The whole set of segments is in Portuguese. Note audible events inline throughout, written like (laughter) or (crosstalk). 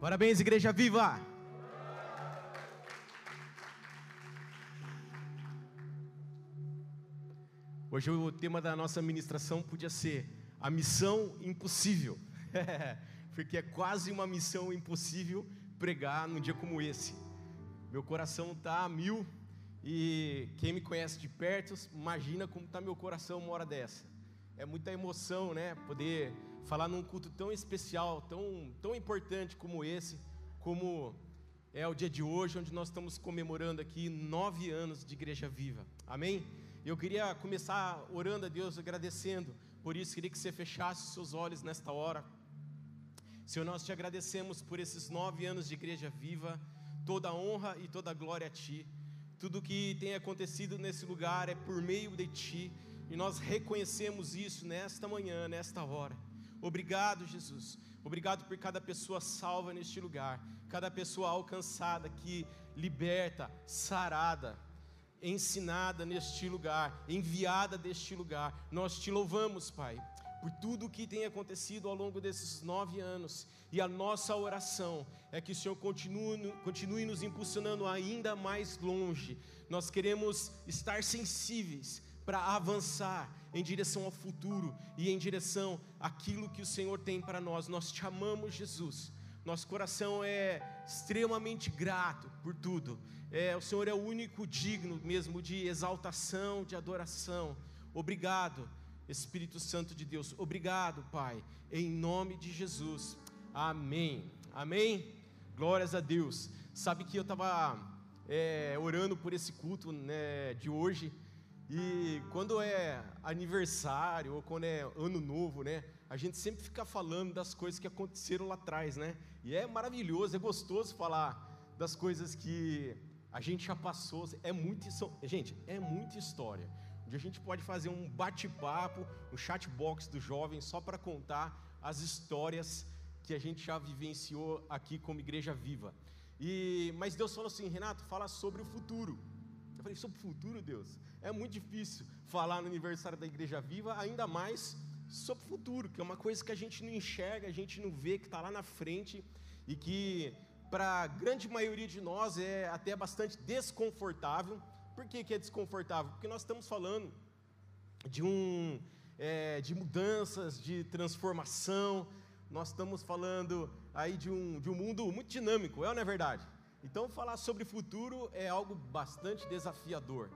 Parabéns, Igreja Viva! Hoje o tema da nossa ministração podia ser a missão impossível, (laughs) porque é quase uma missão impossível pregar num dia como esse. Meu coração está a mil e quem me conhece de perto imagina como está meu coração uma hora dessa. É muita emoção, né? Poder falar num culto tão especial, tão, tão importante como esse, como é o dia de hoje, onde nós estamos comemorando aqui nove anos de Igreja Viva. Amém? Eu queria começar orando a Deus, agradecendo. Por isso, queria que você fechasse seus olhos nesta hora. Senhor, nós te agradecemos por esses nove anos de Igreja Viva, toda honra e toda glória a Ti. Tudo que tem acontecido nesse lugar é por meio de Ti, e nós reconhecemos isso nesta manhã, nesta hora. Obrigado, Jesus. Obrigado por cada pessoa salva neste lugar, cada pessoa alcançada que liberta, sarada, ensinada neste lugar, enviada deste lugar. Nós te louvamos, Pai, por tudo o que tem acontecido ao longo desses nove anos. E a nossa oração é que o Senhor continue, continue nos impulsionando ainda mais longe. Nós queremos estar sensíveis para avançar em direção ao futuro e em direção àquilo que o Senhor tem para nós. Nós te amamos, Jesus. Nosso coração é extremamente grato por tudo. É, o Senhor é o único digno mesmo de exaltação, de adoração. Obrigado, Espírito Santo de Deus. Obrigado, Pai, em nome de Jesus. Amém. Amém. Glórias a Deus. Sabe que eu estava é, orando por esse culto né, de hoje. E quando é aniversário ou quando é ano novo, né? A gente sempre fica falando das coisas que aconteceram lá atrás, né? E é maravilhoso, é gostoso falar das coisas que a gente já passou. É muito, gente, é muita história. Onde a gente pode fazer um bate-papo, um chatbox do jovem só para contar as histórias que a gente já vivenciou aqui como igreja viva. E mas Deus falou assim, Renato, fala sobre o futuro. Eu falei, sobre o futuro, Deus? É muito difícil falar no aniversário da Igreja Viva, ainda mais sobre o futuro, que é uma coisa que a gente não enxerga, a gente não vê, que está lá na frente e que para a grande maioria de nós é até bastante desconfortável. Por que, que é desconfortável? Porque nós estamos falando de um é, de mudanças, de transformação. Nós estamos falando aí de um, de um mundo muito dinâmico, é ou não é verdade? Então, falar sobre futuro é algo bastante desafiador.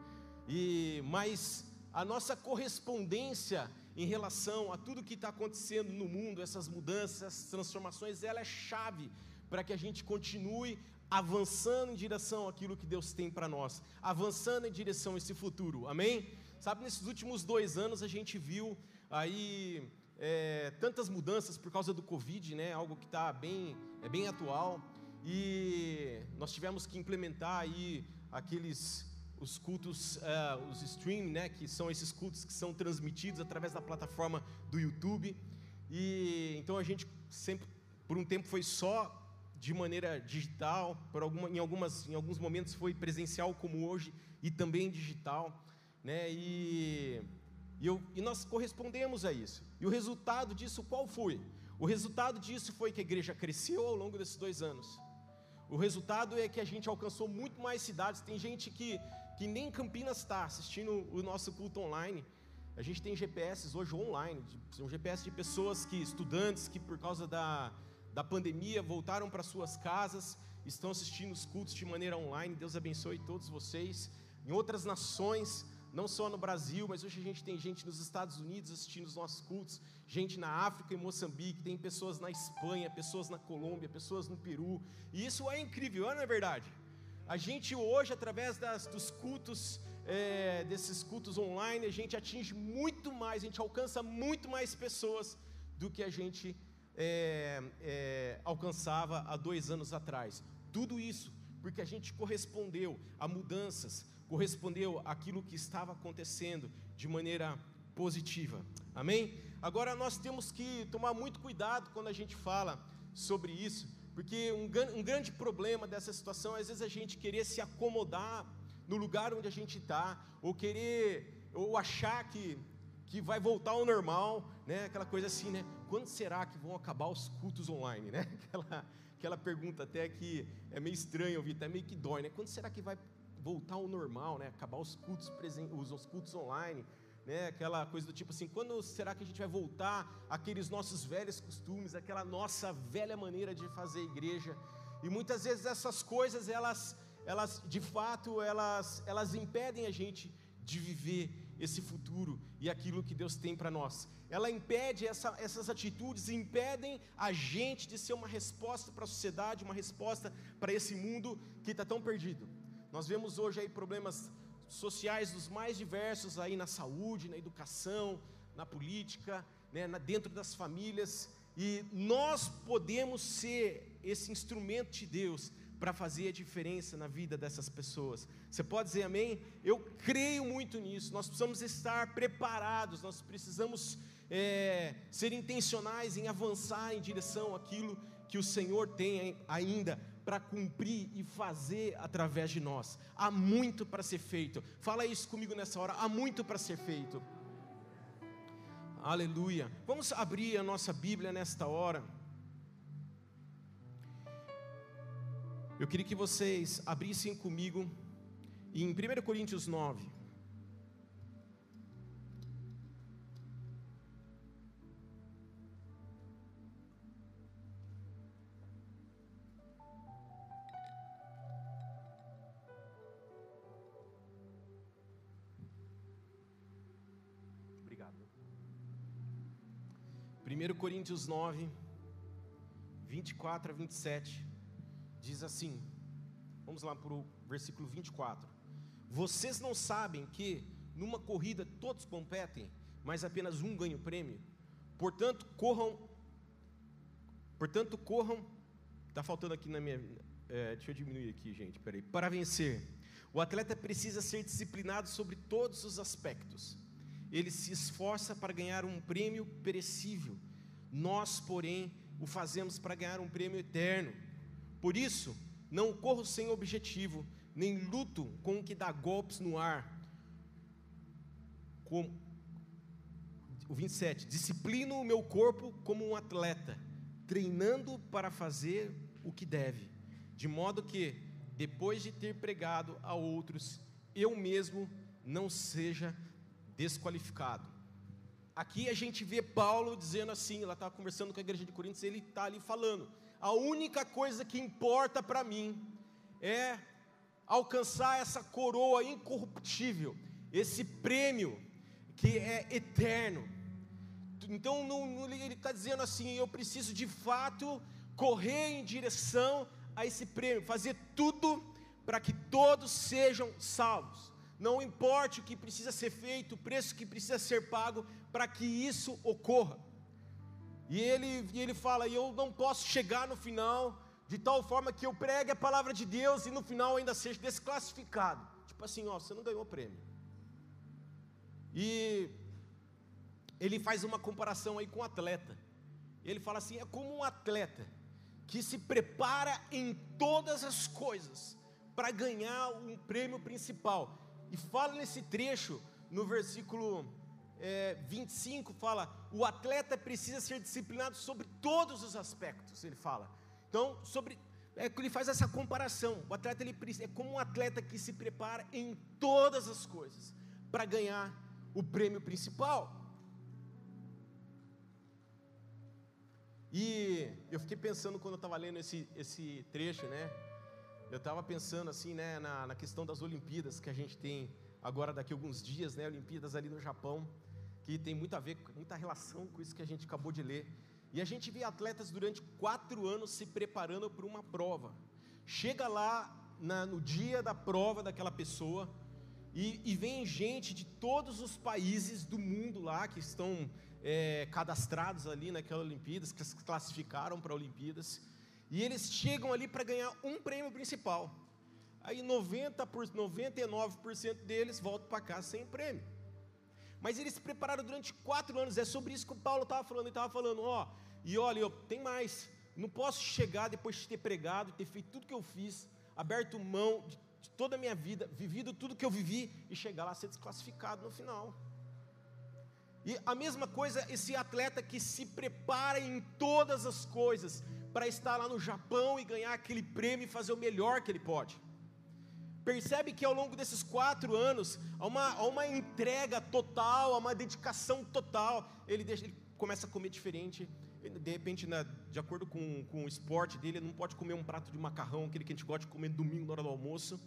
E mas a nossa correspondência em relação a tudo que está acontecendo no mundo, essas mudanças, essas transformações, ela é chave para que a gente continue avançando em direção àquilo que Deus tem para nós, avançando em direção a esse futuro. Amém? Sabe, nesses últimos dois anos a gente viu aí é, tantas mudanças por causa do Covid, né? Algo que está bem, é bem atual e nós tivemos que implementar aí aqueles os cultos, uh, os stream, né, que são esses cultos que são transmitidos através da plataforma do YouTube. E então a gente sempre, por um tempo, foi só de maneira digital, por alguma, em, algumas, em alguns momentos foi presencial, como hoje, e também digital, né? E, e, eu, e nós correspondemos a isso. E o resultado disso qual foi? O resultado disso foi que a igreja cresceu ao longo desses dois anos. O resultado é que a gente alcançou muito mais cidades. Tem gente que, que nem em Campinas está assistindo o nosso culto online. A gente tem GPS hoje online, um GPS de pessoas que, estudantes que por causa da, da pandemia voltaram para suas casas, estão assistindo os cultos de maneira online. Deus abençoe todos vocês. Em outras nações, não só no Brasil, mas hoje a gente tem gente nos Estados Unidos assistindo os nossos cultos, gente na África e Moçambique, tem pessoas na Espanha, pessoas na Colômbia, pessoas no Peru, e isso é incrível, não é verdade? A gente hoje, através das, dos cultos, é, desses cultos online, a gente atinge muito mais, a gente alcança muito mais pessoas do que a gente é, é, alcançava há dois anos atrás. Tudo isso porque a gente correspondeu a mudanças, correspondeu àquilo que estava acontecendo de maneira positiva. Amém? Agora nós temos que tomar muito cuidado quando a gente fala sobre isso, porque um, um grande problema dessa situação é às vezes a gente querer se acomodar no lugar onde a gente está, ou querer, ou achar que, que vai voltar ao normal, né? Aquela coisa assim, né? Quando será que vão acabar os cultos online, né? (laughs) Aquela, aquela pergunta até que é meio estranho ouvir, até meio que dói, né? Quando será que vai voltar ao normal, né? Acabar os cultos, os cultos online, né? Aquela coisa do tipo assim, quando será que a gente vai voltar aqueles nossos velhos costumes, aquela nossa velha maneira de fazer igreja? E muitas vezes essas coisas, elas, elas de fato, elas, elas impedem a gente de viver esse futuro e aquilo que Deus tem para nós. Ela impede essa, essas atitudes, impedem a gente de ser uma resposta para a sociedade, uma resposta para esse mundo que está tão perdido. Nós vemos hoje aí problemas sociais dos mais diversos aí na saúde, na educação, na política, né, dentro das famílias, e nós podemos ser esse instrumento de Deus para fazer a diferença na vida dessas pessoas. Você pode dizer amém? Eu creio muito nisso. Nós precisamos estar preparados, nós precisamos é, ser intencionais em avançar em direção àquilo que o Senhor tem ainda para cumprir e fazer através de nós. Há muito para ser feito. Fala isso comigo nessa hora. Há muito para ser feito. Aleluia. Vamos abrir a nossa Bíblia nesta hora. Eu queria que vocês abrissem comigo em 1 Coríntios 9. Coríntios 9, 24 a 27 diz assim: vamos lá para o versículo 24. Vocês não sabem que numa corrida todos competem, mas apenas um ganha o prêmio? Portanto, corram. Portanto, corram. Está faltando aqui na minha. É, deixa eu diminuir aqui, gente. Peraí. Para vencer, o atleta precisa ser disciplinado sobre todos os aspectos. Ele se esforça para ganhar um prêmio perecível. Nós, porém, o fazemos para ganhar um prêmio eterno. Por isso, não corro sem objetivo, nem luto com o que dá golpes no ar. Com, o 27, disciplino o meu corpo como um atleta, treinando para fazer o que deve, de modo que, depois de ter pregado a outros, eu mesmo não seja desqualificado. Aqui a gente vê Paulo dizendo assim, ela estava conversando com a igreja de Coríntios, ele está ali falando, a única coisa que importa para mim é alcançar essa coroa incorruptível, esse prêmio que é eterno. Então ele está dizendo assim: eu preciso de fato correr em direção a esse prêmio, fazer tudo para que todos sejam salvos. Não importe o que precisa ser feito, o preço que precisa ser pago para que isso ocorra. E ele, e ele fala: e eu não posso chegar no final de tal forma que eu pregue a palavra de Deus e no final ainda seja desclassificado. Tipo assim, ó, você não ganhou prêmio. E ele faz uma comparação aí com o atleta. Ele fala assim: é como um atleta que se prepara em todas as coisas para ganhar um prêmio principal. E fala nesse trecho, no versículo é, 25 fala: o atleta precisa ser disciplinado sobre todos os aspectos. Ele fala. Então, sobre é ele faz essa comparação. O atleta ele é como um atleta que se prepara em todas as coisas para ganhar o prêmio principal. E eu fiquei pensando quando eu estava lendo esse, esse trecho, né? Eu estava pensando assim, né, na, na questão das Olimpíadas que a gente tem agora daqui a alguns dias, né? Olimpíadas ali no Japão que tem muito a ver, muita relação com isso que a gente acabou de ler. E a gente vê atletas durante quatro anos se preparando para uma prova. Chega lá na, no dia da prova daquela pessoa e, e, vem gente de todos os países do mundo lá que estão é, cadastrados ali naquela Olimpíadas, que se classificaram para Olimpíadas. E eles chegam ali para ganhar um prêmio principal. Aí 90 por, 99% deles voltam para casa sem prêmio. Mas eles se prepararam durante quatro anos. É sobre isso que o Paulo estava falando. Ele estava falando, ó, e olha, eu, tem mais. Não posso chegar depois de ter pregado, ter feito tudo que eu fiz, aberto mão de, toda a minha vida, vivido tudo que eu vivi e chegar lá ser desclassificado no final. E a mesma coisa, esse atleta que se prepara em todas as coisas para estar lá no Japão e ganhar aquele prêmio e fazer o melhor que ele pode. Percebe que ao longo desses quatro anos, há uma, há uma entrega total, há uma dedicação total. Ele, deixa, ele começa a comer diferente. De repente, na, de acordo com, com o esporte dele, ele não pode comer um prato de macarrão, aquele que a gente gosta de comer domingo na hora do almoço,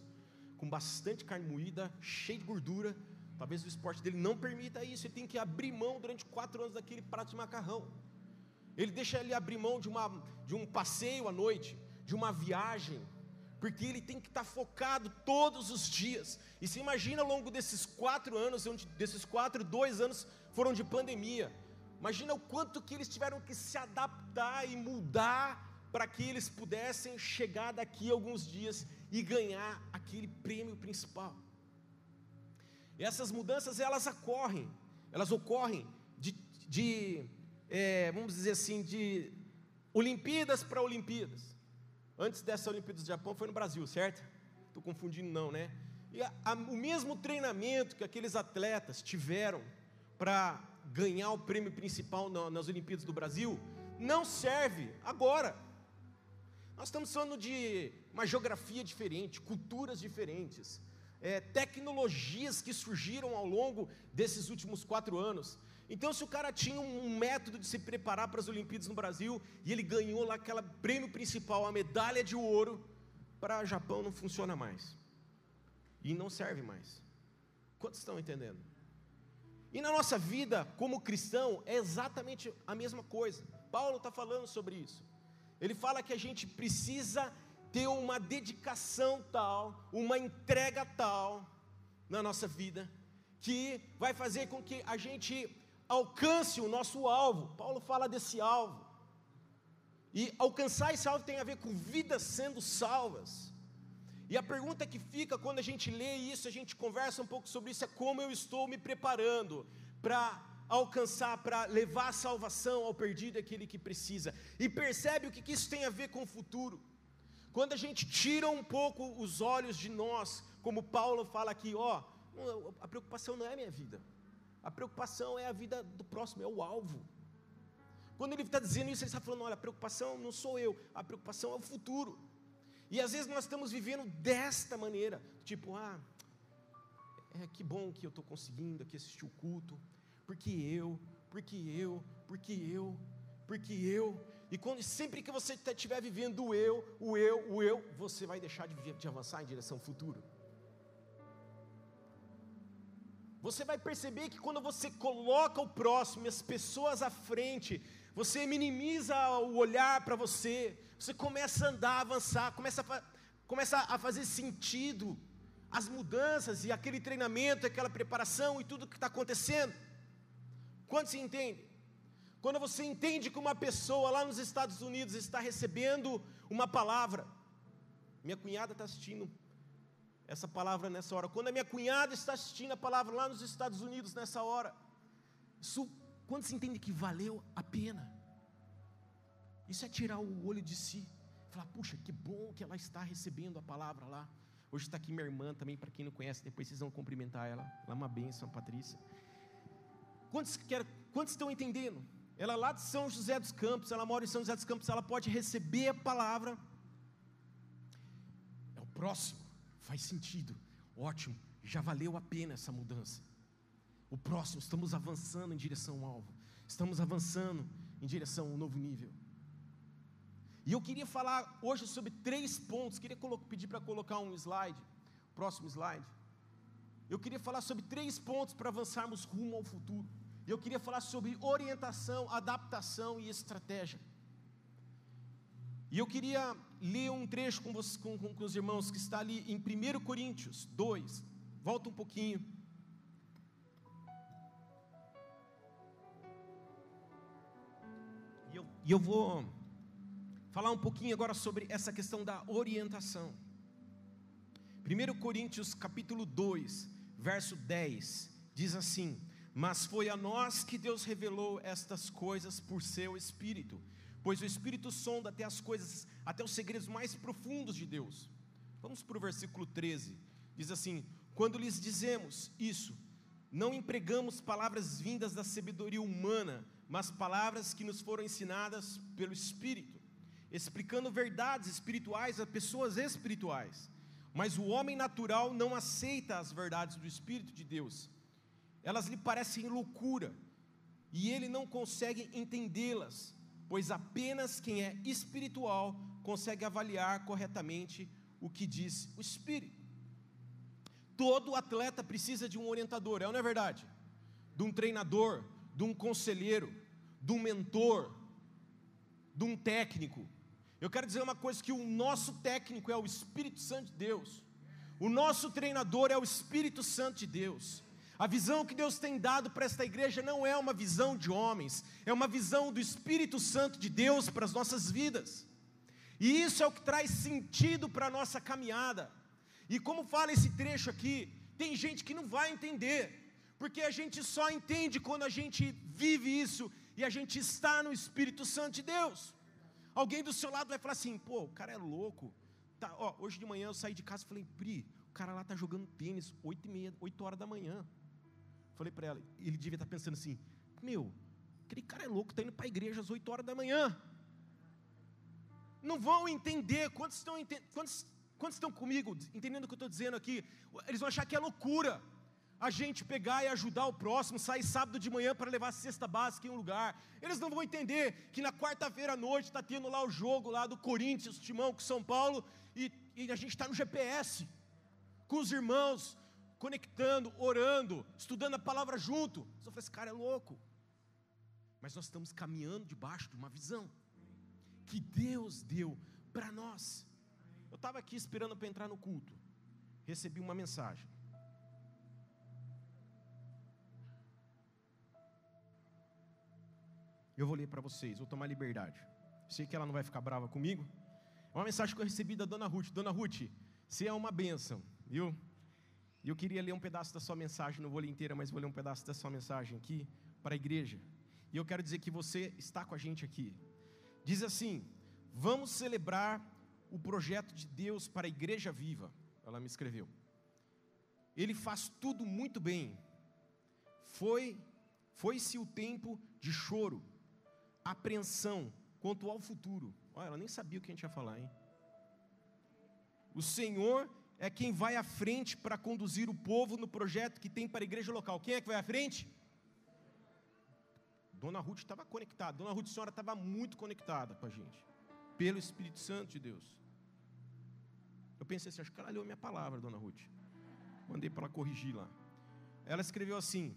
com bastante carne moída, cheio de gordura. Talvez o esporte dele não permita isso. Ele tem que abrir mão durante quatro anos daquele prato de macarrão. Ele deixa ele abrir mão de, uma, de um passeio à noite, de uma viagem porque ele tem que estar focado todos os dias. E se imagina ao longo desses quatro anos, desses quatro, dois anos foram de pandemia. Imagina o quanto que eles tiveram que se adaptar e mudar para que eles pudessem chegar daqui alguns dias e ganhar aquele prêmio principal. E essas mudanças elas ocorrem, elas ocorrem de, de é, vamos dizer assim, de Olimpíadas para Olimpíadas. Antes dessa Olimpíadas do Japão foi no Brasil, certo? Estou confundindo não, né? E a, a, o mesmo treinamento que aqueles atletas tiveram para ganhar o prêmio principal na, nas Olimpíadas do Brasil, não serve agora. Nós estamos falando de uma geografia diferente, culturas diferentes, é, tecnologias que surgiram ao longo desses últimos quatro anos. Então, se o cara tinha um método de se preparar para as Olimpíadas no Brasil e ele ganhou lá aquele prêmio principal, a medalha de ouro, para o Japão não funciona mais. E não serve mais. Quantos estão entendendo? E na nossa vida, como cristão, é exatamente a mesma coisa. Paulo está falando sobre isso. Ele fala que a gente precisa ter uma dedicação tal, uma entrega tal na nossa vida, que vai fazer com que a gente alcance o nosso alvo. Paulo fala desse alvo. E alcançar esse alvo tem a ver com vidas sendo salvas. E a pergunta que fica quando a gente lê isso, a gente conversa um pouco sobre isso, é como eu estou me preparando para alcançar, para levar a salvação ao perdido, aquele que precisa. E percebe o que isso tem a ver com o futuro. Quando a gente tira um pouco os olhos de nós, como Paulo fala aqui, ó, a preocupação não é minha vida. A preocupação é a vida do próximo, é o alvo. Quando ele está dizendo isso, ele está falando: olha, a preocupação não sou eu, a preocupação é o futuro. E às vezes nós estamos vivendo desta maneira, tipo, ah, é que bom que eu estou conseguindo aqui assistir o culto, porque eu, porque eu, porque eu, porque eu. E quando sempre que você estiver vivendo o eu, o eu, o eu, você vai deixar de, de avançar em direção ao futuro. Você vai perceber que quando você coloca o próximo e as pessoas à frente, você minimiza o olhar para você, você começa a andar, avançar, começa a, começa a fazer sentido as mudanças e aquele treinamento, aquela preparação e tudo que está acontecendo. Quando se entende? Quando você entende que uma pessoa lá nos Estados Unidos está recebendo uma palavra, minha cunhada está assistindo essa palavra nessa hora. Quando a minha cunhada está assistindo a palavra lá nos Estados Unidos nessa hora, isso, quando se entende que valeu a pena, isso é tirar o olho de si, falar, puxa, que bom que ela está recebendo a palavra lá. Hoje está aqui minha irmã também, para quem não conhece, depois vocês vão cumprimentar ela. Ela é uma bênção, Patrícia. Quantos, quer, quantos estão entendendo? Ela é lá de São José dos Campos, ela mora em São José dos Campos, ela pode receber a palavra. É o próximo faz sentido, ótimo, já valeu a pena essa mudança. O próximo, estamos avançando em direção ao alvo, estamos avançando em direção a um novo nível. E eu queria falar hoje sobre três pontos, queria pedir para colocar um slide, próximo slide. Eu queria falar sobre três pontos para avançarmos rumo ao futuro. Eu queria falar sobre orientação, adaptação e estratégia. E eu queria ler um trecho com, você, com, com, com os irmãos que está ali em 1 Coríntios 2. Volta um pouquinho. E eu, e eu vou falar um pouquinho agora sobre essa questão da orientação. 1 Coríntios capítulo 2, verso 10, diz assim: Mas foi a nós que Deus revelou estas coisas por seu Espírito pois o Espírito sonda até as coisas, até os segredos mais profundos de Deus. Vamos para o versículo 13, diz assim: Quando lhes dizemos isso, não empregamos palavras vindas da sabedoria humana, mas palavras que nos foram ensinadas pelo Espírito, explicando verdades espirituais a pessoas espirituais. Mas o homem natural não aceita as verdades do Espírito de Deus. Elas lhe parecem loucura e ele não consegue entendê-las, pois apenas quem é espiritual consegue avaliar corretamente o que diz o Espírito. Todo atleta precisa de um orientador, é ou não é verdade? De um treinador, de um conselheiro, de um mentor, de um técnico. Eu quero dizer uma coisa: que o nosso técnico é o Espírito Santo de Deus, o nosso treinador é o Espírito Santo de Deus. A visão que Deus tem dado para esta igreja não é uma visão de homens, é uma visão do Espírito Santo de Deus para as nossas vidas. E isso é o que traz sentido para a nossa caminhada. E como fala esse trecho aqui, tem gente que não vai entender, porque a gente só entende quando a gente vive isso e a gente está no Espírito Santo de Deus. Alguém do seu lado vai falar assim: pô, o cara é louco. Tá, ó, hoje de manhã eu saí de casa e falei: Pri, o cara lá está jogando tênis 8 e meia, 8 horas da manhã. Falei para ela, ele devia estar tá pensando assim: meu, aquele cara é louco, está indo para a igreja às 8 horas da manhã. Não vão entender, quantos estão, quantos, quantos estão comigo, entendendo o que eu estou dizendo aqui? Eles vão achar que é loucura a gente pegar e ajudar o próximo, sair sábado de manhã para levar a cesta básica em um lugar. Eles não vão entender que na quarta-feira à noite está tendo lá o jogo lá do Corinthians, Timão com São Paulo, e, e a gente está no GPS, com os irmãos, conectando, orando, estudando a palavra junto. Você fala, esse cara é louco. Mas nós estamos caminhando debaixo de uma visão que Deus deu para nós. Eu estava aqui esperando para entrar no culto, recebi uma mensagem. Eu vou ler para vocês, vou tomar liberdade. Sei que ela não vai ficar brava comigo. É uma mensagem que eu recebi da dona Ruth. Dona Ruth, você é uma bênção, viu? E eu queria ler um pedaço da sua mensagem, não vou ler inteira, mas vou ler um pedaço da sua mensagem aqui para a igreja. E eu quero dizer que você está com a gente aqui. Diz assim: Vamos celebrar o projeto de Deus para a igreja viva. Ela me escreveu. Ele faz tudo muito bem. Foi foi-se o tempo de choro apreensão quanto ao futuro. Olha, ela nem sabia o que a gente ia falar, hein? O Senhor é quem vai à frente para conduzir o povo no projeto que tem para a igreja local. Quem é que vai à frente? Dona Ruth estava conectada. Dona Ruth, senhora estava muito conectada com a gente, pelo Espírito Santo de Deus. Eu pensei assim, acho que ela leu a minha palavra, Dona Ruth. Mandei para ela corrigir lá. Ela escreveu assim: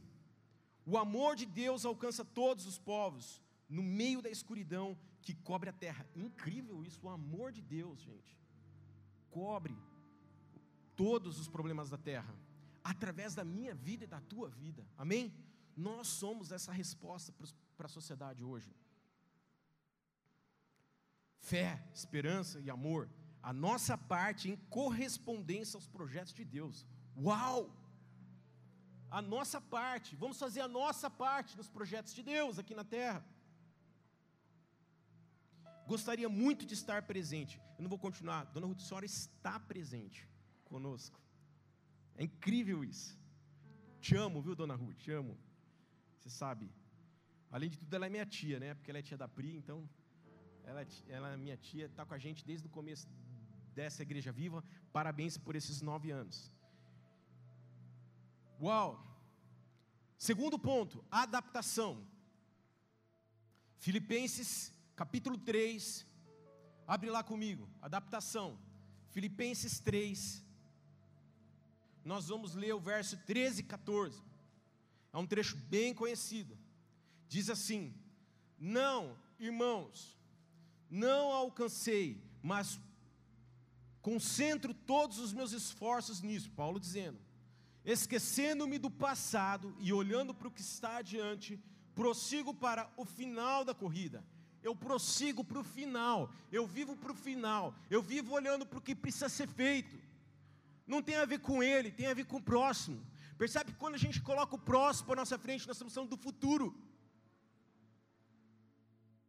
O amor de Deus alcança todos os povos, no meio da escuridão que cobre a terra. Incrível isso, o amor de Deus, gente. Cobre todos os problemas da terra, através da minha vida e da tua vida. Amém? Nós somos essa resposta para a sociedade hoje. Fé, esperança e amor. A nossa parte em correspondência aos projetos de Deus. Uau! A nossa parte, vamos fazer a nossa parte nos projetos de Deus aqui na terra. Gostaria muito de estar presente. Eu não vou continuar. Dona Ruth, a senhora está presente conosco. É incrível isso. Te amo, viu, Dona Ruth? Te amo. Você sabe. Além de tudo, ela é minha tia, né? Porque ela é tia da Pri, então. Ela, é ela é minha tia, está com a gente desde o começo dessa igreja viva. Parabéns por esses nove anos. Uau! Segundo ponto, adaptação. Filipenses capítulo 3, abre lá comigo, adaptação, Filipenses 3, nós vamos ler o verso 13 e 14, é um trecho bem conhecido, diz assim: Não, irmãos, não alcancei, mas concentro todos os meus esforços nisso, Paulo dizendo, esquecendo-me do passado e olhando para o que está adiante, prossigo para o final da corrida. Eu prossigo para o final, eu vivo para o final, eu vivo olhando para o que precisa ser feito. Não tem a ver com ele, tem a ver com o próximo. Percebe que quando a gente coloca o próximo para nossa frente, nós estamos falando do futuro.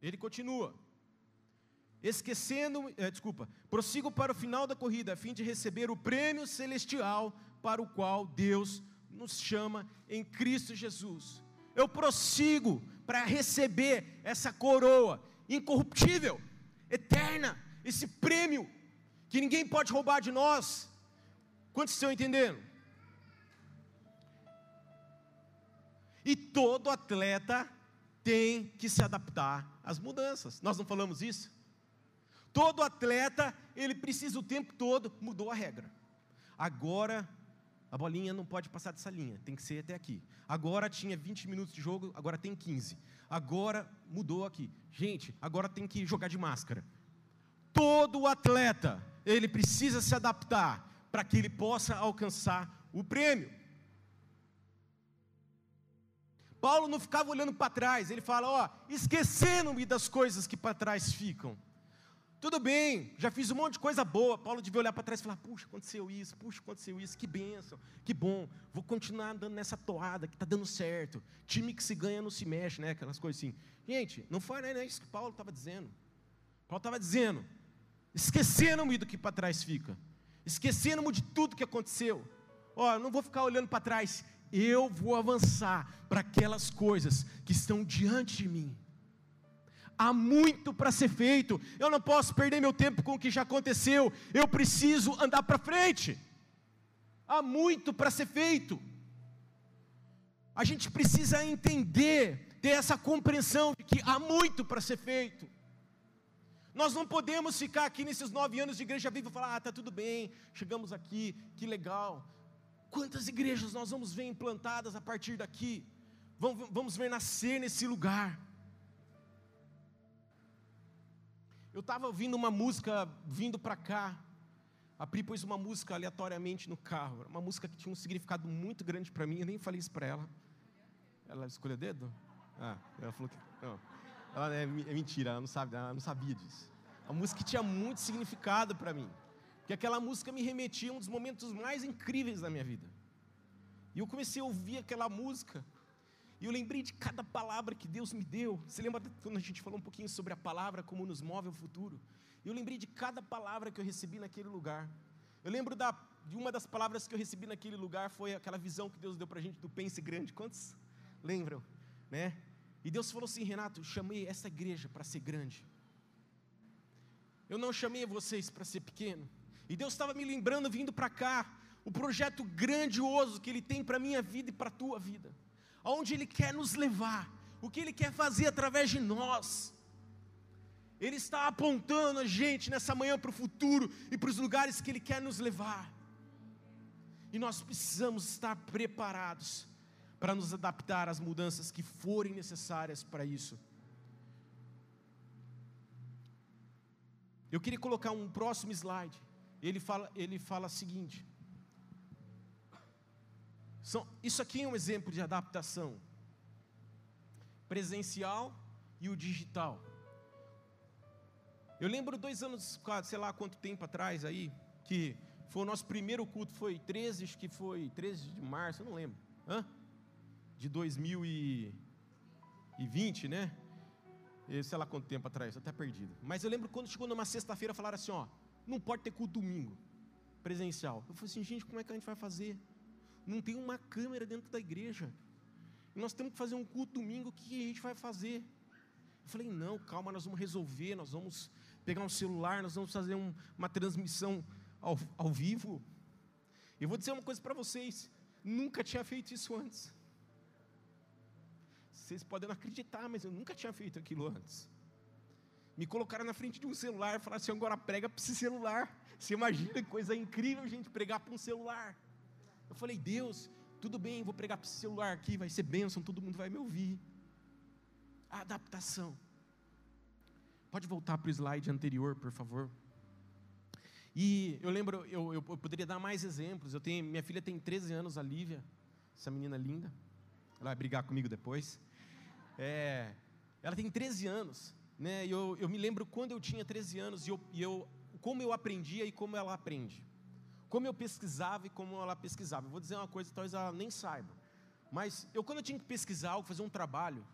Ele continua. Esquecendo, é, desculpa, prossigo para o final da corrida, a fim de receber o prêmio celestial para o qual Deus nos chama em Cristo Jesus. Eu prossigo para receber essa coroa incorruptível, eterna, esse prêmio que ninguém pode roubar de nós. Quantos estão entendendo? E todo atleta tem que se adaptar às mudanças. Nós não falamos isso? Todo atleta, ele precisa o tempo todo, mudou a regra. Agora a bolinha não pode passar dessa linha, tem que ser até aqui. Agora tinha 20 minutos de jogo, agora tem 15. Agora mudou aqui. Gente, agora tem que jogar de máscara. Todo atleta, ele precisa se adaptar para que ele possa alcançar o prêmio. Paulo não ficava olhando para trás, ele fala: Ó, esquecendo-me das coisas que para trás ficam. Tudo bem, já fiz um monte de coisa boa. Paulo devia olhar para trás e falar: Puxa, aconteceu isso, puxa, aconteceu isso, que benção, que bom. Vou continuar andando nessa toada que está dando certo. Time que se ganha não se mexe, né? Aquelas coisas assim. Gente, não foi né, isso que Paulo estava dizendo. Paulo estava dizendo: esquecendo-me do que para trás fica, esquecendo-me de tudo que aconteceu. Ó, não vou ficar olhando para trás, eu vou avançar para aquelas coisas que estão diante de mim. Há muito para ser feito, eu não posso perder meu tempo com o que já aconteceu, eu preciso andar para frente. Há muito para ser feito. A gente precisa entender, ter essa compreensão de que há muito para ser feito. Nós não podemos ficar aqui nesses nove anos de igreja viva e falar: ah, está tudo bem, chegamos aqui, que legal. Quantas igrejas nós vamos ver implantadas a partir daqui? Vamos ver nascer nesse lugar. Eu estava ouvindo uma música vindo para cá. A Pri pôs uma música aleatoriamente no carro. Uma música que tinha um significado muito grande para mim. Eu nem falei isso para ela. Ela escolheu dedo? Ah, ela falou que. Não. Ela é, é mentira, ela não, sabe, ela não sabia disso. A música tinha muito significado para mim que aquela música me remetia a um dos momentos mais incríveis da minha vida. E eu comecei a ouvir aquela música, e eu lembrei de cada palavra que Deus me deu. Você lembra quando a gente falou um pouquinho sobre a palavra, como nos move ao futuro? Eu lembrei de cada palavra que eu recebi naquele lugar. Eu lembro da, de uma das palavras que eu recebi naquele lugar foi aquela visão que Deus deu para a gente do pense grande. Quantos lembram? Né? E Deus falou assim, Renato, chamei essa igreja para ser grande. Eu não chamei vocês para ser pequeno. E Deus estava me lembrando, vindo para cá, o projeto grandioso que Ele tem para a minha vida e para a tua vida, aonde Ele quer nos levar, o que Ele quer fazer através de nós. Ele está apontando a gente nessa manhã para o futuro e para os lugares que Ele quer nos levar. E nós precisamos estar preparados para nos adaptar às mudanças que forem necessárias para isso. Eu queria colocar um próximo slide ele fala, ele fala o seguinte: são, isso aqui é um exemplo de adaptação presencial e o digital. Eu lembro dois anos, sei lá quanto tempo atrás aí, que foi o nosso primeiro culto, foi 13, acho que foi 13 de março, eu não lembro. Hã? De 2020, né? sei lá quanto tempo atrás, até perdido. Mas eu lembro quando chegou numa sexta-feira, falaram assim: ó, não pode ter culto domingo, presencial. Eu falei assim, gente, como é que a gente vai fazer? Não tem uma câmera dentro da igreja. nós temos que fazer um culto domingo, o que a gente vai fazer? Eu falei, não, calma, nós vamos resolver, nós vamos pegar um celular, nós vamos fazer um, uma transmissão ao, ao vivo. Eu vou dizer uma coisa para vocês, nunca tinha feito isso antes. Vocês podem não acreditar, mas eu nunca tinha feito aquilo antes me colocaram na frente de um celular e falaram assim: agora prega para esse celular. Você imagina que coisa incrível, gente, pregar para um celular. Eu falei: Deus, tudo bem, vou pregar para esse celular aqui, vai ser bênção, todo mundo vai me ouvir. A adaptação. Pode voltar para o slide anterior, por favor. E eu lembro, eu, eu, poderia dar mais exemplos. Eu tenho, minha filha tem 13 anos, a Lívia, essa menina linda. Ela vai brigar comigo depois. É, ela tem 13 anos. Né? Eu, eu me lembro quando eu tinha 13 anos e eu, e eu, como eu aprendia e como ela aprende. Como eu pesquisava e como ela pesquisava. Eu vou dizer uma coisa, talvez ela nem saiba. Mas eu, quando eu tinha que pesquisar ou fazer um trabalho,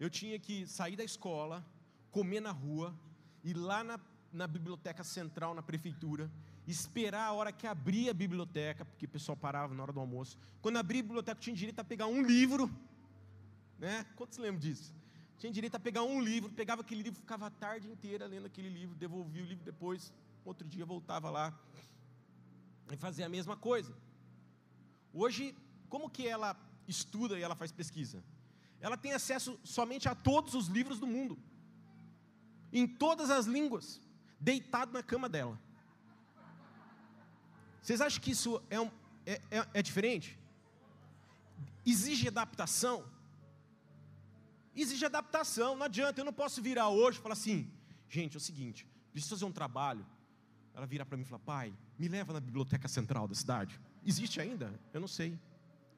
eu tinha que sair da escola, comer na rua, ir lá na, na biblioteca central, na prefeitura, esperar a hora que abria a biblioteca, porque o pessoal parava na hora do almoço. Quando abria a biblioteca, eu tinha direito a pegar um livro. Né? Quantos lembram disso? tinha direito a pegar um livro, pegava aquele livro, ficava a tarde inteira lendo aquele livro, devolvia o livro depois, outro dia voltava lá e fazia a mesma coisa. Hoje, como que ela estuda e ela faz pesquisa? Ela tem acesso somente a todos os livros do mundo, em todas as línguas, deitado na cama dela. Vocês acham que isso é, um, é, é, é diferente? Exige adaptação? Exige adaptação, não adianta, eu não posso virar hoje e falar assim, gente, é o seguinte, preciso fazer um trabalho. Ela vira para mim e fala, pai, me leva na biblioteca central da cidade. Existe ainda? Eu não sei.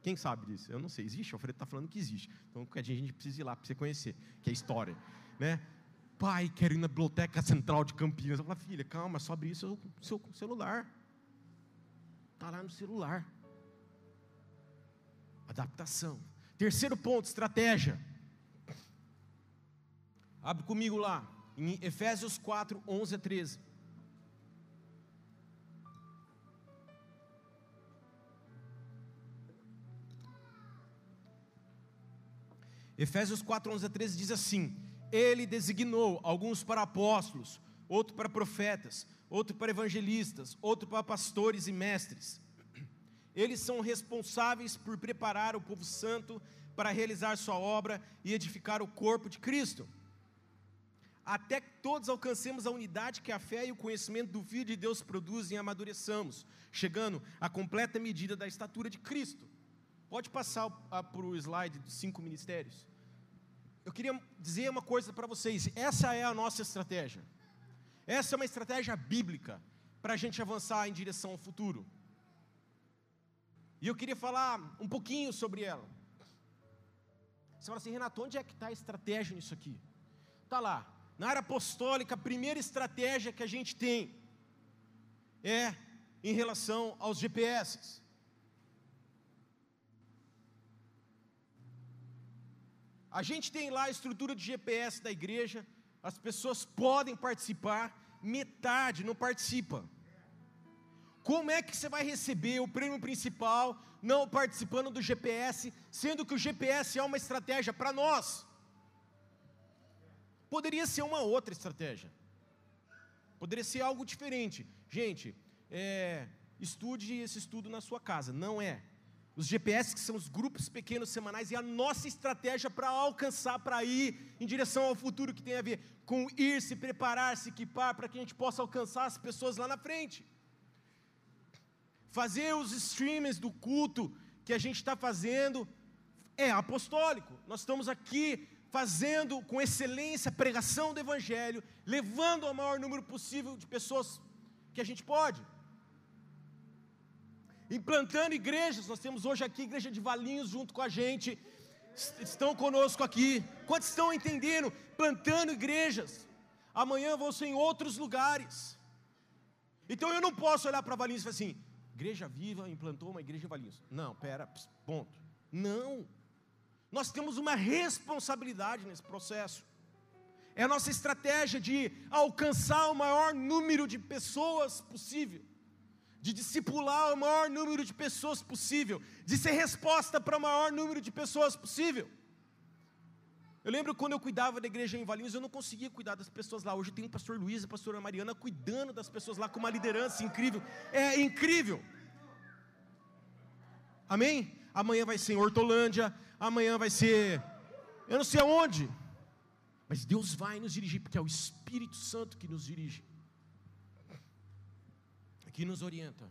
Quem sabe disso? Eu não sei. Existe? O Alfredo está falando que existe. Então, a gente precisa ir lá para você conhecer, que é história. Né? Pai, quero ir na biblioteca central de Campinas. Eu falo, filha, calma, só abrir seu, seu celular. Está lá no celular. Adaptação. Terceiro ponto, estratégia. Abre comigo lá, em Efésios 4, 11 a 13. Efésios 4, 11 a 13 diz assim: Ele designou alguns para apóstolos, outro para profetas, outro para evangelistas, outro para pastores e mestres. Eles são responsáveis por preparar o povo santo para realizar sua obra e edificar o corpo de Cristo, até que todos alcancemos a unidade que a fé e o conhecimento do Filho de Deus produzem e amadureçamos, chegando à completa medida da estatura de Cristo. Pode passar para o slide dos cinco ministérios. Eu queria dizer uma coisa para vocês: essa é a nossa estratégia. Essa é uma estratégia bíblica para a gente avançar em direção ao futuro. E eu queria falar um pouquinho sobre ela. Você fala assim, Renato, onde é que está a estratégia nisso aqui? Está lá, na área apostólica, a primeira estratégia que a gente tem é em relação aos GPS. A gente tem lá a estrutura de GPS da igreja, as pessoas podem participar, metade não participa. Como é que você vai receber o prêmio principal não participando do GPS, sendo que o GPS é uma estratégia para nós? Poderia ser uma outra estratégia, poderia ser algo diferente. Gente, é, estude esse estudo na sua casa, não é. Os GPS, que são os grupos pequenos semanais, e a nossa estratégia para alcançar, para ir em direção ao futuro que tem a ver com ir, se preparar, se equipar, para que a gente possa alcançar as pessoas lá na frente. Fazer os streams do culto que a gente está fazendo é apostólico. Nós estamos aqui fazendo com excelência a pregação do Evangelho, levando ao maior número possível de pessoas que a gente pode implantando igrejas. Nós temos hoje aqui a igreja de Valinhos junto com a gente, estão conosco aqui. Quantos estão entendendo? Plantando igrejas. Amanhã vou ser em outros lugares. Então eu não posso olhar para Valinhos e falar assim: igreja viva implantou uma igreja em Valinhos. Não, pera, ponto. Não. Nós temos uma responsabilidade nesse processo. É a nossa estratégia de alcançar o maior número de pessoas possível de discipular o maior número de pessoas possível, de ser resposta para o maior número de pessoas possível. Eu lembro quando eu cuidava da igreja em Valinhos, eu não conseguia cuidar das pessoas lá. Hoje tem o pastor Luiz e a pastora Mariana cuidando das pessoas lá com uma liderança incrível. É incrível. Amém? Amanhã vai ser em Hortolândia, amanhã vai ser eu não sei aonde. Mas Deus vai nos dirigir, porque é o Espírito Santo que nos dirige que nos orienta.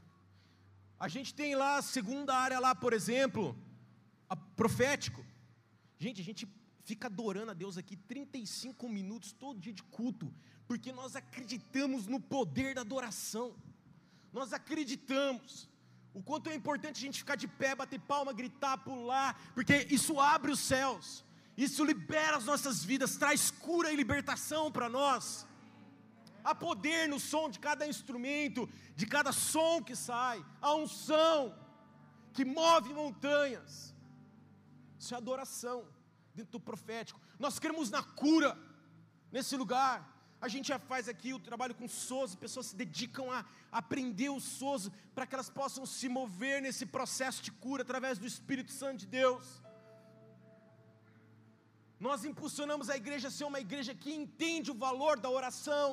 A gente tem lá a segunda área lá, por exemplo, a profético. Gente, a gente fica adorando a Deus aqui 35 minutos todo dia de culto, porque nós acreditamos no poder da adoração. Nós acreditamos o quanto é importante a gente ficar de pé, bater palma, gritar, pular, porque isso abre os céus. Isso libera as nossas vidas, traz cura e libertação para nós. Há poder no som de cada instrumento, de cada som que sai, a unção que move montanhas. Isso é adoração dentro do profético. Nós queremos na cura nesse lugar. A gente já faz aqui o trabalho com SOS, pessoas se dedicam a aprender o SOS para que elas possam se mover nesse processo de cura através do Espírito Santo de Deus. Nós impulsionamos a igreja a ser uma igreja que entende o valor da oração.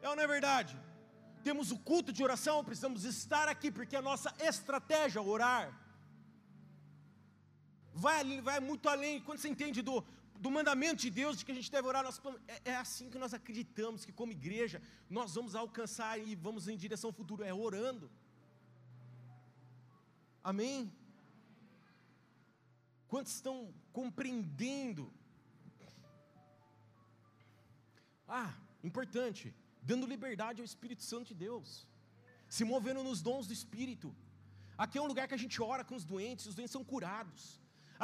É ou não é verdade? Temos o culto de oração, precisamos estar aqui, porque a nossa estratégia é orar. Vai, vai muito além, quando você entende do, do mandamento de Deus de que a gente deve orar, nós, é, é assim que nós acreditamos que, como igreja, nós vamos alcançar e vamos em direção ao futuro, é orando. Amém? Quantos estão compreendendo? Ah, importante, dando liberdade ao Espírito Santo de Deus, se movendo nos dons do Espírito. Aqui é um lugar que a gente ora com os doentes, os doentes são curados.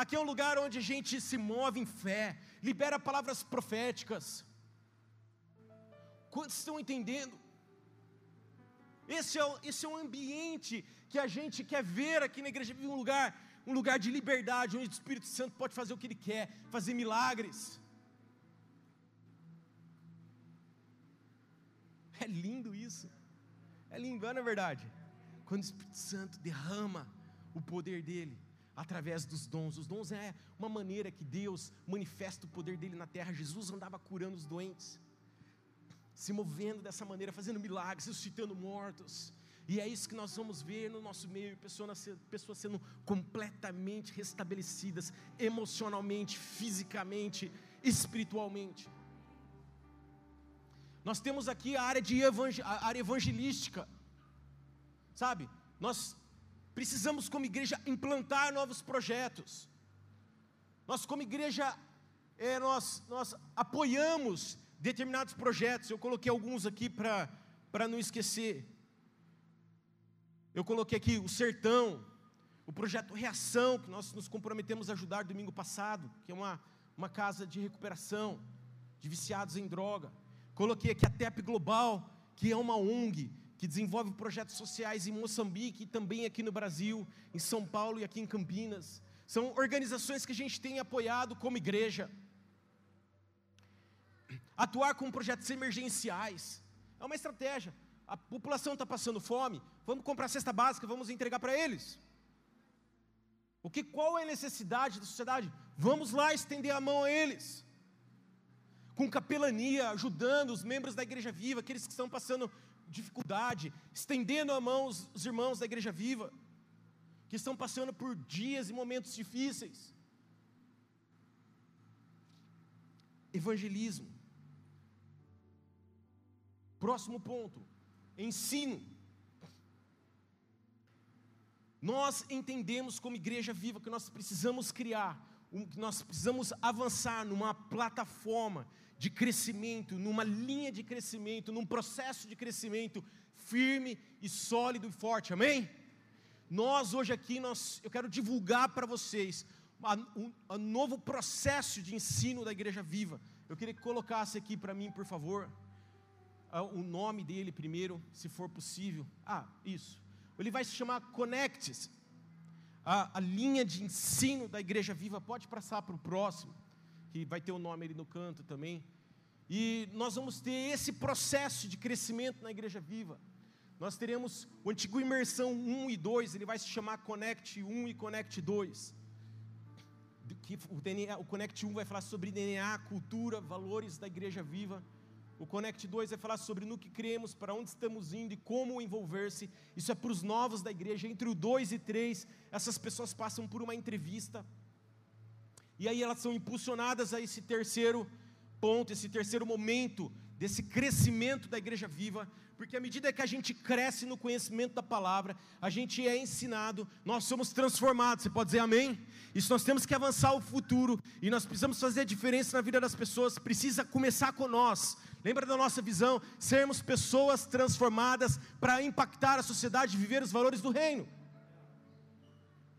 Aqui é um lugar onde a gente se move em fé, libera palavras proféticas. Quantos estão entendendo? Esse é, o, esse é um ambiente que a gente quer ver aqui na igreja, um lugar um lugar de liberdade, onde o Espírito Santo pode fazer o que Ele quer, fazer milagres. É lindo isso, é lindo, não é verdade? Quando o Espírito Santo derrama o poder dele através dos dons, os dons é uma maneira que Deus manifesta o poder dele na terra. Jesus andava curando os doentes, se movendo dessa maneira, fazendo milagres, ressuscitando mortos, e é isso que nós vamos ver no nosso meio: pessoas, pessoas sendo completamente restabelecidas, emocionalmente, fisicamente, espiritualmente. Nós temos aqui a área, de evangel área evangelística, sabe? Nós precisamos, como igreja, implantar novos projetos. Nós, como igreja, é, nós, nós apoiamos determinados projetos. Eu coloquei alguns aqui para não esquecer. Eu coloquei aqui o Sertão, o projeto Reação, que nós nos comprometemos a ajudar domingo passado, que é uma, uma casa de recuperação de viciados em droga. Coloquei aqui a TEP Global, que é uma ONG que desenvolve projetos sociais em Moçambique também aqui no Brasil, em São Paulo e aqui em Campinas. São organizações que a gente tem apoiado como igreja. Atuar com projetos emergenciais é uma estratégia a população está passando fome, vamos comprar cesta básica, vamos entregar para eles. O que, qual é a necessidade da sociedade? Vamos lá estender a mão a eles. Com capelania, ajudando os membros da igreja viva, aqueles que estão passando dificuldade, estendendo a mão os, os irmãos da igreja viva, que estão passando por dias e momentos difíceis. Evangelismo. Próximo ponto ensino. Nós entendemos como igreja viva que nós precisamos criar, que nós precisamos avançar numa plataforma de crescimento, numa linha de crescimento, num processo de crescimento firme e sólido e forte. Amém? Nós hoje aqui nós, eu quero divulgar para vocês um, novo processo de ensino da igreja viva. Eu queria que colocasse aqui para mim, por favor o nome dele primeiro, se for possível. Ah, isso. Ele vai se chamar Connects. A, a linha de ensino da Igreja Viva pode passar para o próximo, que vai ter o nome ali no canto também. E nós vamos ter esse processo de crescimento na Igreja Viva. Nós teremos o antigo Imersão 1 e 2, ele vai se chamar Connect 1 e Connect 2. o, DNA, o Connect 1 vai falar sobre DNA, cultura, valores da Igreja Viva. O Connect 2 vai falar sobre no que cremos, para onde estamos indo e como envolver-se. Isso é para os novos da igreja. Entre o 2 e 3, essas pessoas passam por uma entrevista. E aí elas são impulsionadas a esse terceiro ponto, esse terceiro momento desse crescimento da igreja viva, porque à medida que a gente cresce no conhecimento da palavra, a gente é ensinado, nós somos transformados. Você pode dizer amém? Isso nós temos que avançar o futuro e nós precisamos fazer a diferença na vida das pessoas, precisa começar com nós. Lembra da nossa visão? Sermos pessoas transformadas para impactar a sociedade e viver os valores do reino.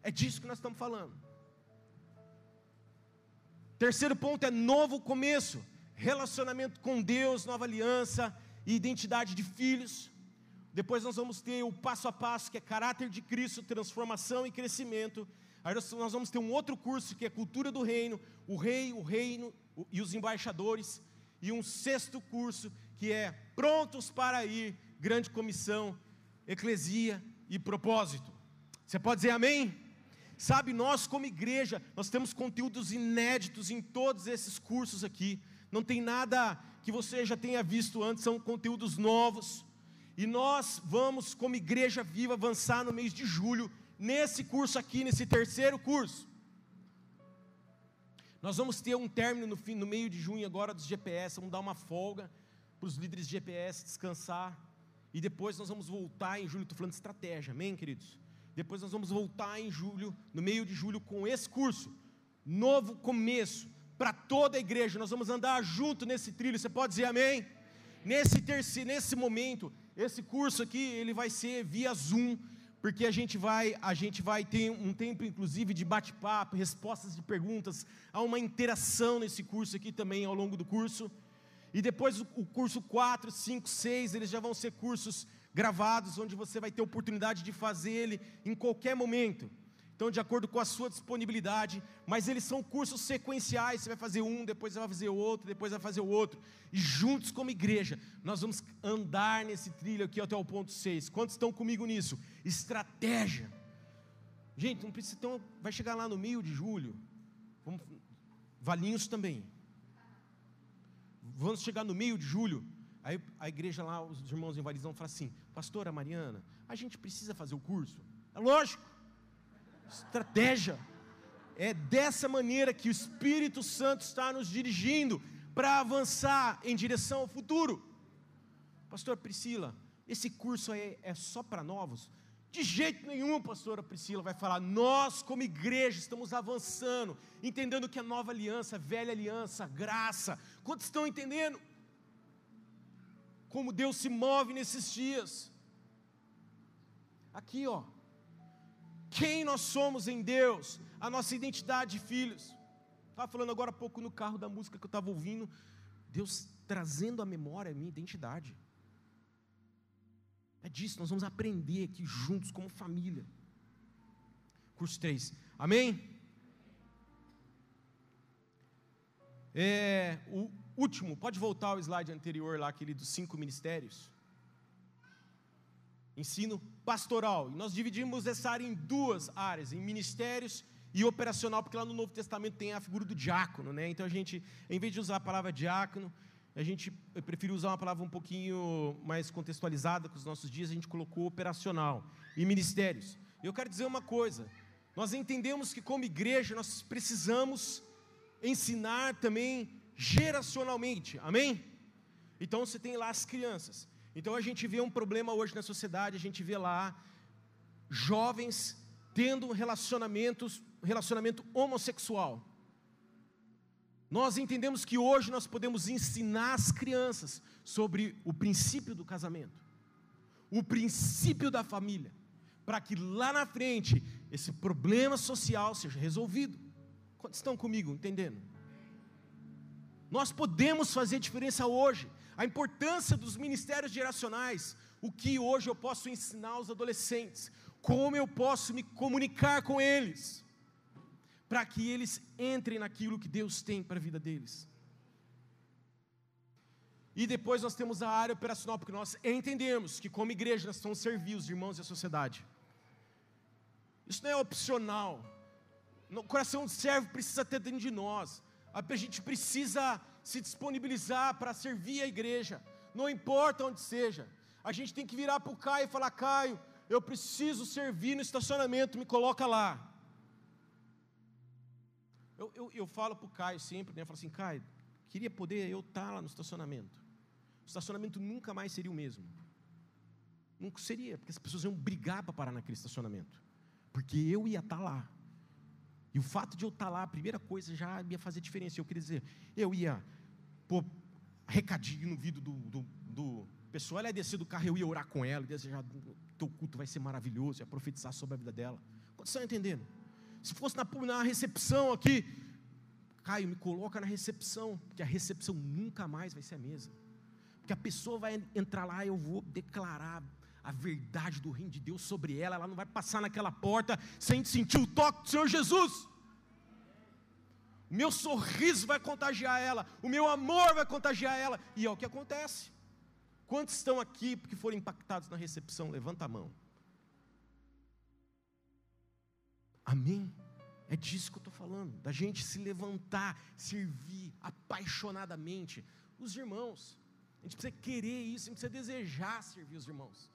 É disso que nós estamos falando. Terceiro ponto é novo começo, relacionamento com Deus, nova aliança e identidade de filhos. Depois nós vamos ter o passo a passo, que é caráter de Cristo, transformação e crescimento. Aí nós vamos ter um outro curso que é cultura do reino, o rei, o reino e os embaixadores e um sexto curso que é Prontos para Ir, Grande Comissão, Eclesia e Propósito. Você pode dizer amém? Sabe, nós como igreja, nós temos conteúdos inéditos em todos esses cursos aqui. Não tem nada que você já tenha visto antes, são conteúdos novos. E nós vamos, como igreja viva, avançar no mês de julho, nesse curso aqui, nesse terceiro curso. Nós vamos ter um término no, fim, no meio de junho agora dos GPS, vamos dar uma folga para os líderes de GPS descansar. E depois nós vamos voltar em julho, estou falando de estratégia, amém, queridos? Depois nós vamos voltar em julho, no meio de julho, com esse curso. Novo começo para toda a igreja. Nós vamos andar junto nesse trilho. Você pode dizer amém? Nesse terceiro, nesse momento, esse curso aqui, ele vai ser via Zoom, porque a gente vai, a gente vai ter um tempo inclusive de bate-papo, respostas de perguntas, há uma interação nesse curso aqui também ao longo do curso. E depois o curso 4, 5, 6, eles já vão ser cursos gravados, onde você vai ter oportunidade de fazer ele em qualquer momento. Então, de acordo com a sua disponibilidade, mas eles são cursos sequenciais, você vai fazer um, depois vai fazer outro, depois vai fazer o outro. E juntos como igreja, nós vamos andar nesse trilho aqui até o ponto 6. Quantos estão comigo nisso? Estratégia. Gente, não precisa ter um, vai chegar lá no meio de julho. Vamos, Valinhos também. Vamos chegar no meio de julho. Aí a igreja lá, os irmãos invalidos vão falar assim: Pastora Mariana, a gente precisa fazer o curso? É lógico, estratégia. É dessa maneira que o Espírito Santo está nos dirigindo para avançar em direção ao futuro. Pastor Priscila, esse curso é, é só para novos? De jeito nenhum, pastora Priscila vai falar. Nós, como igreja, estamos avançando, entendendo que a nova aliança, a velha aliança, a graça. Quantos estão entendendo? Como Deus se move nesses dias. Aqui, ó, quem nós somos em Deus, a nossa identidade de filhos. Estava falando agora há pouco no carro da música que eu estava ouvindo, Deus trazendo à memória a minha identidade. É disso, nós vamos aprender aqui juntos como família. Curso 3, amém? É, o, Último, pode voltar ao slide anterior lá, aquele dos cinco ministérios. Ensino pastoral. E nós dividimos essa área em duas áreas, em ministérios e operacional, porque lá no Novo Testamento tem a figura do diácono, né? Então a gente, em vez de usar a palavra diácono, a gente prefere usar uma palavra um pouquinho mais contextualizada com os nossos dias, a gente colocou operacional e ministérios. Eu quero dizer uma coisa: nós entendemos que como igreja nós precisamos ensinar também geracionalmente, amém? Então você tem lá as crianças. Então a gente vê um problema hoje na sociedade, a gente vê lá jovens tendo relacionamentos, relacionamento homossexual. Nós entendemos que hoje nós podemos ensinar as crianças sobre o princípio do casamento, o princípio da família, para que lá na frente esse problema social seja resolvido. Estão comigo entendendo? Nós podemos fazer diferença hoje. A importância dos ministérios geracionais. O que hoje eu posso ensinar aos adolescentes. Como eu posso me comunicar com eles. Para que eles entrem naquilo que Deus tem para a vida deles. E depois nós temos a área operacional, porque nós entendemos que, como igreja, nós estamos servir os irmãos e a sociedade. Isso não é opcional. O coração de servo precisa ter dentro de nós. A gente precisa se disponibilizar para servir a igreja, não importa onde seja. A gente tem que virar para o Caio e falar: Caio, eu preciso servir no estacionamento, me coloca lá. Eu, eu, eu falo para o Caio sempre, né? Eu falo assim: Caio, queria poder eu estar tá lá no estacionamento. O estacionamento nunca mais seria o mesmo. Nunca seria, porque as pessoas iam brigar para parar naquele estacionamento. Porque eu ia estar tá lá. E o fato de eu estar lá, a primeira coisa já ia fazer diferença. Eu queria dizer, eu ia pôr recadinho no vidro do, do, do pessoal, ela ia descer do carro, eu ia orar com ela, e desejar, teu culto vai ser maravilhoso, ia profetizar sobre a vida dela. Quantos estão entendendo? Se fosse na, na recepção aqui, Caio, me coloca na recepção, porque a recepção nunca mais vai ser a mesma. Porque a pessoa vai entrar lá, eu vou declarar a verdade do reino de Deus sobre ela, ela não vai passar naquela porta sem sentir o toque do Senhor Jesus. O meu sorriso vai contagiar ela, o meu amor vai contagiar ela, e é o que acontece. Quantos estão aqui porque foram impactados na recepção? Levanta a mão. Amém? É disso que eu estou falando, da gente se levantar, servir apaixonadamente os irmãos. A gente precisa querer isso, a gente precisa desejar servir os irmãos.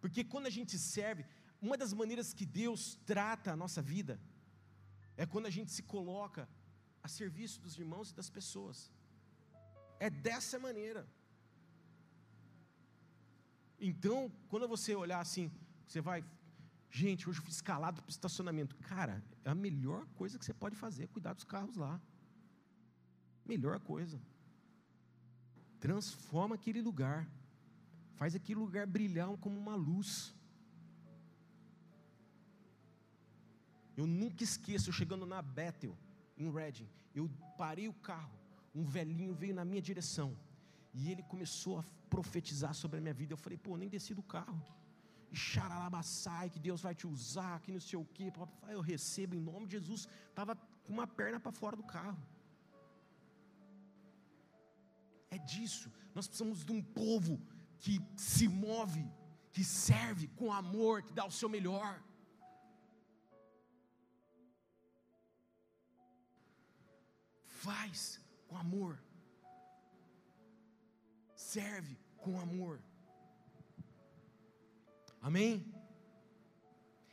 Porque quando a gente serve, uma das maneiras que Deus trata a nossa vida é quando a gente se coloca a serviço dos irmãos e das pessoas. É dessa maneira. Então, quando você olhar assim, você vai, gente, hoje eu fui escalado para o estacionamento. Cara, é a melhor coisa que você pode fazer é cuidar dos carros lá. Melhor coisa. Transforma aquele lugar. Faz aquele lugar brilhar como uma luz. Eu nunca esqueço, chegando na Bethel, em Reading, eu parei o carro, um velhinho veio na minha direção, e ele começou a profetizar sobre a minha vida. Eu falei, pô, nem desci do carro. Xaralabassai, que Deus vai te usar, que não sei o quê. Eu recebo em nome de Jesus. Estava com uma perna para fora do carro. É disso. Nós precisamos de um povo que se move, que serve com amor, que dá o seu melhor. Faz com amor. Serve com amor. Amém?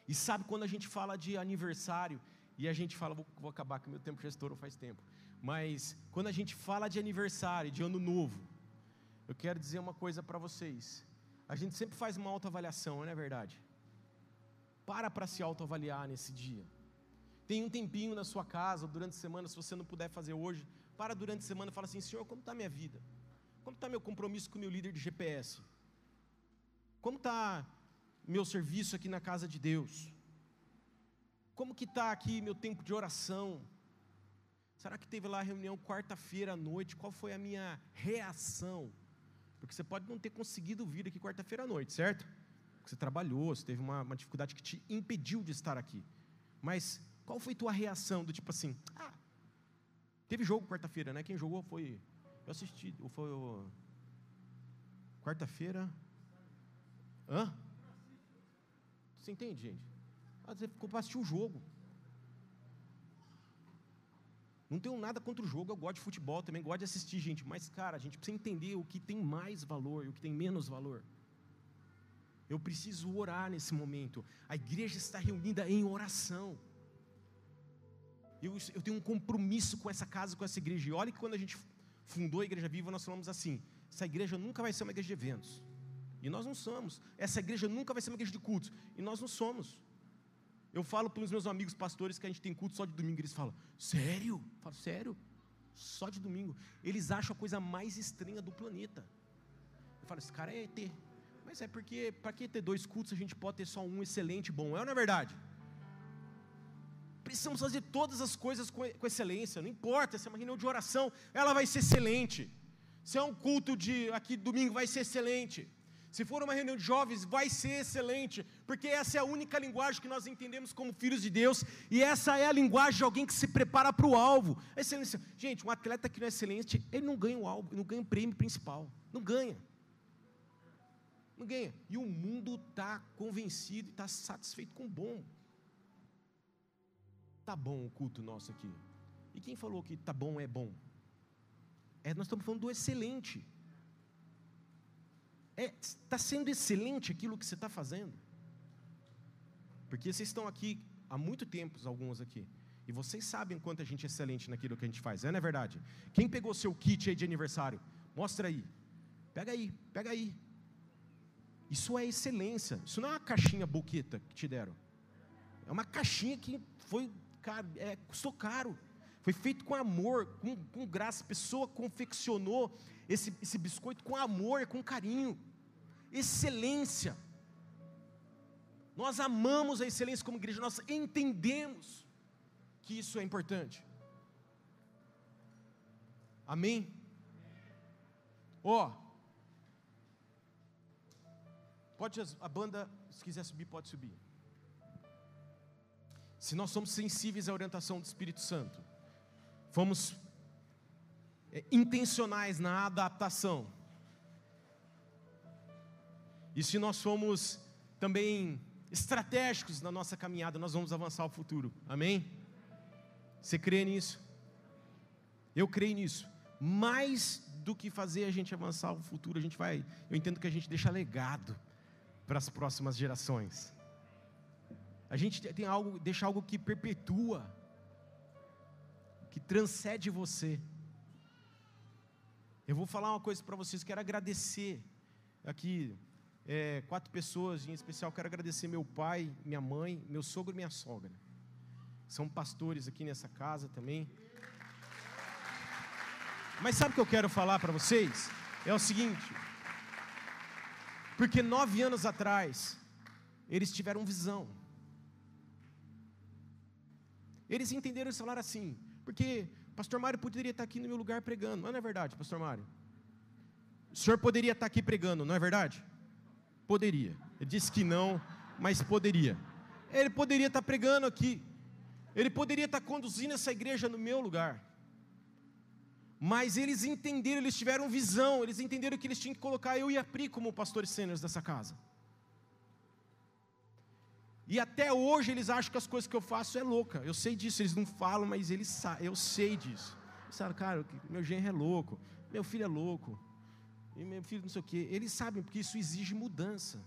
E sabe quando a gente fala de aniversário, e a gente fala, vou, vou acabar que meu tempo já estourou faz tempo, mas quando a gente fala de aniversário, de ano novo, eu quero dizer uma coisa para vocês. A gente sempre faz uma autoavaliação, não é verdade? Para para se autoavaliar nesse dia. Tem um tempinho na sua casa, durante a semana, se você não puder fazer hoje, para durante a semana e fala assim: Senhor, como está a minha vida? Como está meu compromisso com o meu líder de GPS? Como está meu serviço aqui na casa de Deus? Como que está aqui meu tempo de oração? Será que teve lá a reunião quarta-feira à noite? Qual foi a minha reação? Porque você pode não ter conseguido vir aqui quarta-feira à noite, certo? Porque você trabalhou, você teve uma, uma dificuldade que te impediu de estar aqui. Mas qual foi tua reação do tipo assim, ah, teve jogo quarta-feira, né? Quem jogou foi, eu assisti, foi o quarta-feira, hã? Você entende, gente? Ah, você ficou para assistir o jogo. Não tenho nada contra o jogo, eu gosto de futebol também, gosto de assistir, gente. Mas, cara, a gente precisa entender o que tem mais valor e o que tem menos valor. Eu preciso orar nesse momento. A igreja está reunida em oração. Eu, eu tenho um compromisso com essa casa, com essa igreja. E olha que quando a gente fundou a Igreja Viva, nós falamos assim: essa igreja nunca vai ser uma igreja de eventos. E nós não somos. Essa igreja nunca vai ser uma igreja de cultos. E nós não somos. Eu falo para os meus amigos pastores que a gente tem culto só de domingo. Eles falam: Sério? Eu falo: Sério? Só de domingo. Eles acham a coisa mais estranha do planeta. Eu falo: Esse cara é ET. Mas é porque, para que ter dois cultos, a gente pode ter só um excelente bom? É ou não é verdade? Precisamos fazer todas as coisas com, com excelência. Não importa se é uma reunião de oração, ela vai ser excelente. Se é um culto de aqui domingo, vai ser excelente. Se for uma reunião de jovens, vai ser excelente, porque essa é a única linguagem que nós entendemos como filhos de Deus, e essa é a linguagem de alguém que se prepara para o alvo. Excelência. Gente, um atleta que não é excelente, ele não ganha o alvo, não ganha o prêmio principal. Não ganha. Não ganha. E o mundo está convencido e está satisfeito com o bom. Tá bom o culto nosso aqui. E quem falou que tá bom é bom? É, nós estamos falando do excelente. Está é, sendo excelente aquilo que você está fazendo? Porque vocês estão aqui há muito tempo, alguns aqui. E vocês sabem quanto a gente é excelente naquilo que a gente faz, é, não é verdade? Quem pegou seu kit aí de aniversário? Mostra aí. Pega aí, pega aí. Isso é excelência. Isso não é uma caixinha boqueta que te deram. É uma caixinha que foi, é, custou caro. Foi feito com amor, com, com graça. A pessoa confeccionou esse, esse biscoito com amor, com carinho. Excelência. Nós amamos a excelência como igreja, nós entendemos que isso é importante. Amém? Ó, oh, pode a banda, se quiser subir, pode subir. Se nós somos sensíveis à orientação do Espírito Santo, fomos intencionais na adaptação. E se nós somos também estratégicos na nossa caminhada, nós vamos avançar o futuro. Amém? Você crê nisso? Eu creio nisso. Mais do que fazer a gente avançar o futuro, a gente vai, eu entendo que a gente deixa legado para as próximas gerações. A gente tem algo, deixa algo que perpetua, que transcende você. Eu vou falar uma coisa para vocês, quero agradecer aqui é, quatro pessoas, em especial quero agradecer meu pai, minha mãe, meu sogro e minha sogra. São pastores aqui nessa casa também. Mas sabe o que eu quero falar para vocês? É o seguinte, porque nove anos atrás, eles tiveram visão. Eles entenderam e falaram assim, porque Pastor Mário poderia estar aqui no meu lugar pregando, não é verdade, Pastor Mário? O senhor poderia estar aqui pregando, não é verdade? Poderia. Ele disse que não, mas poderia. Ele poderia estar pregando aqui. Ele poderia estar conduzindo essa igreja no meu lugar. Mas eles entenderam, eles tiveram visão, eles entenderam que eles tinham que colocar eu e a Pri como pastores sêniores dessa casa. E até hoje eles acham que as coisas que eu faço é louca. Eu sei disso, eles não falam, mas eles sabem, eu sei disso. Eles falam, cara, meu genro é louco, meu filho é louco, e meu filho não sei o quê. Eles sabem, porque isso exige mudança.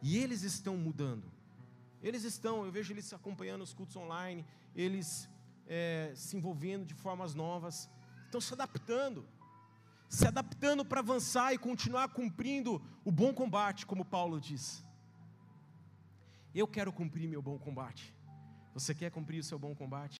E eles estão mudando. Eles estão, eu vejo eles acompanhando os cultos online, eles é, se envolvendo de formas novas, estão se adaptando, se adaptando para avançar e continuar cumprindo o bom combate, como Paulo diz. Eu quero cumprir meu bom combate. Você quer cumprir o seu bom combate?